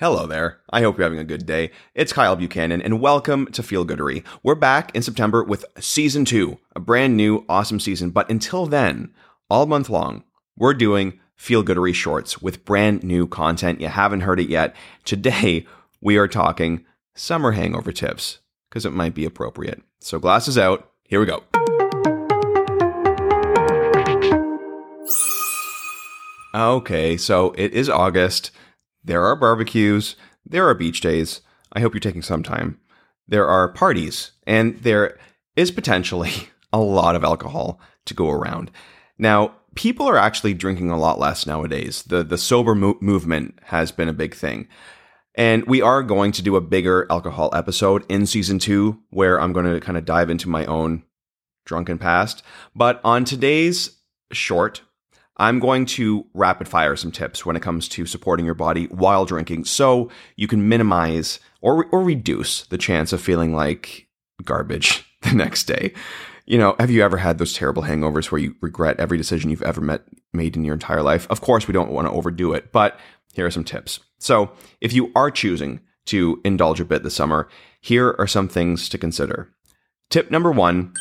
Hello there. I hope you're having a good day. It's Kyle Buchanan, and welcome to Feel Goodery. We're back in September with season two, a brand new, awesome season. But until then, all month long, we're doing Feel Goodery shorts with brand new content. You haven't heard it yet. Today, we are talking summer hangover tips because it might be appropriate. So, glasses out. Here we go. Okay, so it is August. There are barbecues, there are beach days. I hope you're taking some time. There are parties, and there is potentially a lot of alcohol to go around. Now, people are actually drinking a lot less nowadays. The the sober mo- movement has been a big thing. And we are going to do a bigger alcohol episode in season 2 where I'm going to kind of dive into my own drunken past. But on today's short I'm going to rapid fire some tips when it comes to supporting your body while drinking so you can minimize or, or reduce the chance of feeling like garbage the next day. You know, have you ever had those terrible hangovers where you regret every decision you've ever met, made in your entire life? Of course, we don't want to overdo it, but here are some tips. So, if you are choosing to indulge a bit this summer, here are some things to consider. Tip number one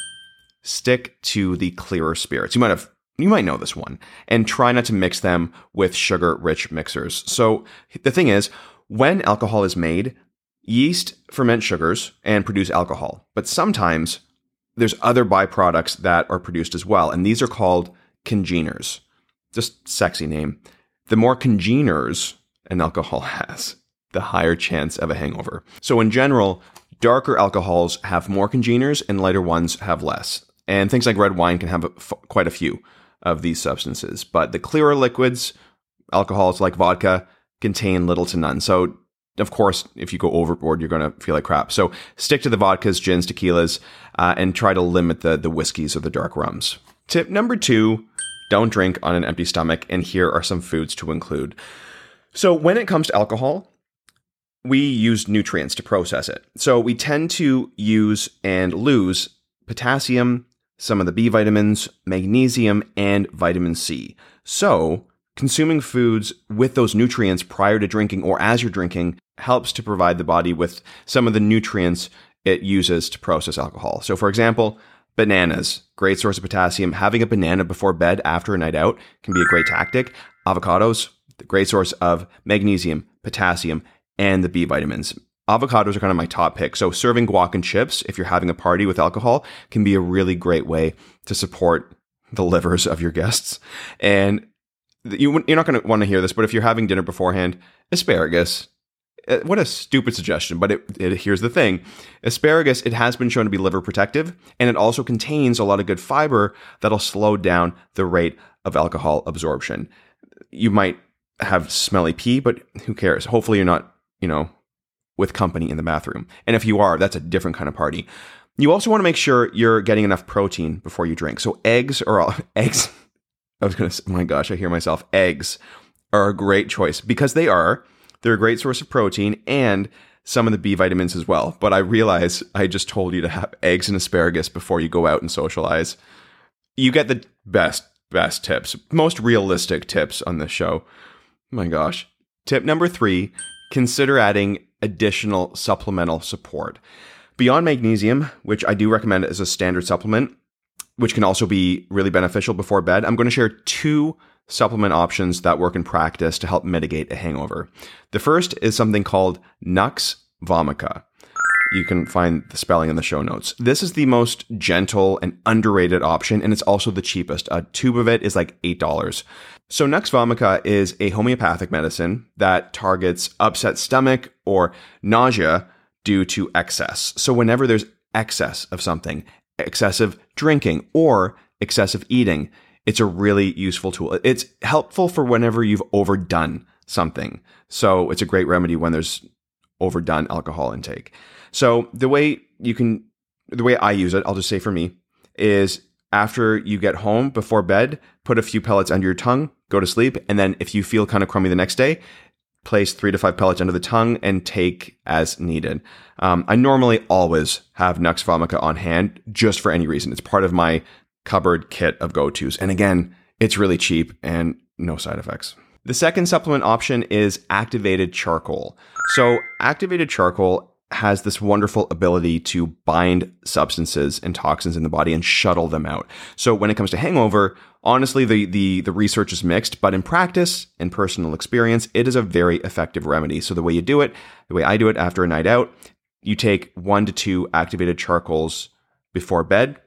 stick to the clearer spirits. You might have you might know this one, and try not to mix them with sugar rich mixers. So the thing is, when alcohol is made, yeast ferment sugars and produce alcohol, but sometimes there's other byproducts that are produced as well, and these are called congeners. Just sexy name. The more congeners an alcohol has, the higher chance of a hangover. So in general, darker alcohols have more congeners and lighter ones have less. And things like red wine can have a, f- quite a few of these substances. But the clearer liquids, alcohols like vodka, contain little to none. So, of course, if you go overboard, you're going to feel like crap. So, stick to the vodkas, gins, tequilas, uh, and try to limit the, the whiskeys or the dark rums. Tip number two don't drink on an empty stomach. And here are some foods to include. So, when it comes to alcohol, we use nutrients to process it. So, we tend to use and lose potassium, some of the B vitamins, magnesium, and vitamin C. So, consuming foods with those nutrients prior to drinking or as you're drinking helps to provide the body with some of the nutrients it uses to process alcohol. So, for example, bananas, great source of potassium. Having a banana before bed after a night out can be a great tactic. Avocados, great source of magnesium, potassium, and the B vitamins avocados are kind of my top pick. So serving guac and chips, if you're having a party with alcohol, can be a really great way to support the livers of your guests. And you, you're not going to want to hear this, but if you're having dinner beforehand, asparagus. Uh, what a stupid suggestion, but it, it, here's the thing. Asparagus, it has been shown to be liver protective, and it also contains a lot of good fiber that'll slow down the rate of alcohol absorption. You might have smelly pee, but who cares? Hopefully you're not, you know, with company in the bathroom. And if you are, that's a different kind of party. You also want to make sure you're getting enough protein before you drink. So eggs or eggs. I was going to say, my gosh, I hear myself. Eggs are a great choice because they are. They're a great source of protein and some of the B vitamins as well. But I realize I just told you to have eggs and asparagus before you go out and socialize. You get the best, best tips, most realistic tips on this show. My gosh. Tip number three consider adding additional supplemental support. Beyond magnesium, which I do recommend as a standard supplement, which can also be really beneficial before bed, I'm going to share two supplement options that work in practice to help mitigate a hangover. The first is something called Nux Vomica. You can find the spelling in the show notes. This is the most gentle and underrated option, and it's also the cheapest. A tube of it is like $8. So, Nux Vomica is a homeopathic medicine that targets upset stomach or nausea due to excess. So, whenever there's excess of something, excessive drinking or excessive eating, it's a really useful tool. It's helpful for whenever you've overdone something. So, it's a great remedy when there's overdone alcohol intake. So, the way you can, the way I use it, I'll just say for me, is after you get home before bed, put a few pellets under your tongue, go to sleep. And then if you feel kind of crummy the next day, place three to five pellets under the tongue and take as needed. Um, I normally always have Nux Vomica on hand just for any reason. It's part of my cupboard kit of go tos. And again, it's really cheap and no side effects. The second supplement option is activated charcoal. So, activated charcoal has this wonderful ability to bind substances and toxins in the body and shuttle them out. So when it comes to hangover, honestly the the the research is mixed, but in practice and personal experience, it is a very effective remedy. So the way you do it, the way I do it after a night out, you take 1 to 2 activated charcoals before bed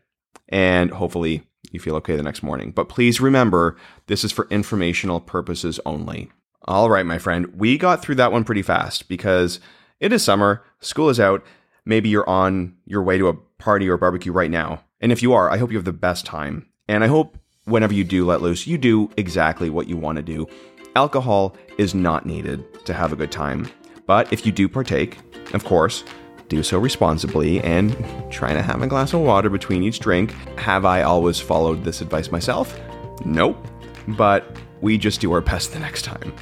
and hopefully you feel okay the next morning. But please remember, this is for informational purposes only. All right, my friend, we got through that one pretty fast because it is summer, school is out, maybe you're on your way to a party or barbecue right now. And if you are, I hope you have the best time. And I hope whenever you do let loose, you do exactly what you want to do. Alcohol is not needed to have a good time. But if you do partake, of course, do so responsibly and trying to have a glass of water between each drink. Have I always followed this advice myself? Nope. But we just do our best the next time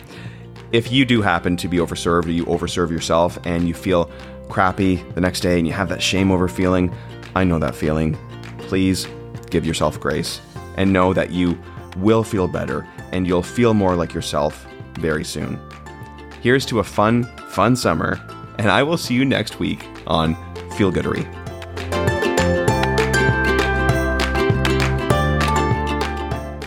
if you do happen to be overserved or you overserve yourself and you feel crappy the next day and you have that shame over feeling, I know that feeling. Please give yourself grace and know that you will feel better and you'll feel more like yourself very soon. Here's to a fun, fun summer, and I will see you next week on Feel Goodery.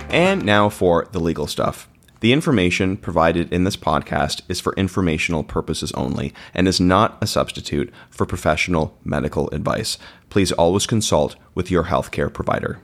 And now for the legal stuff. The information provided in this podcast is for informational purposes only and is not a substitute for professional medical advice. Please always consult with your healthcare provider.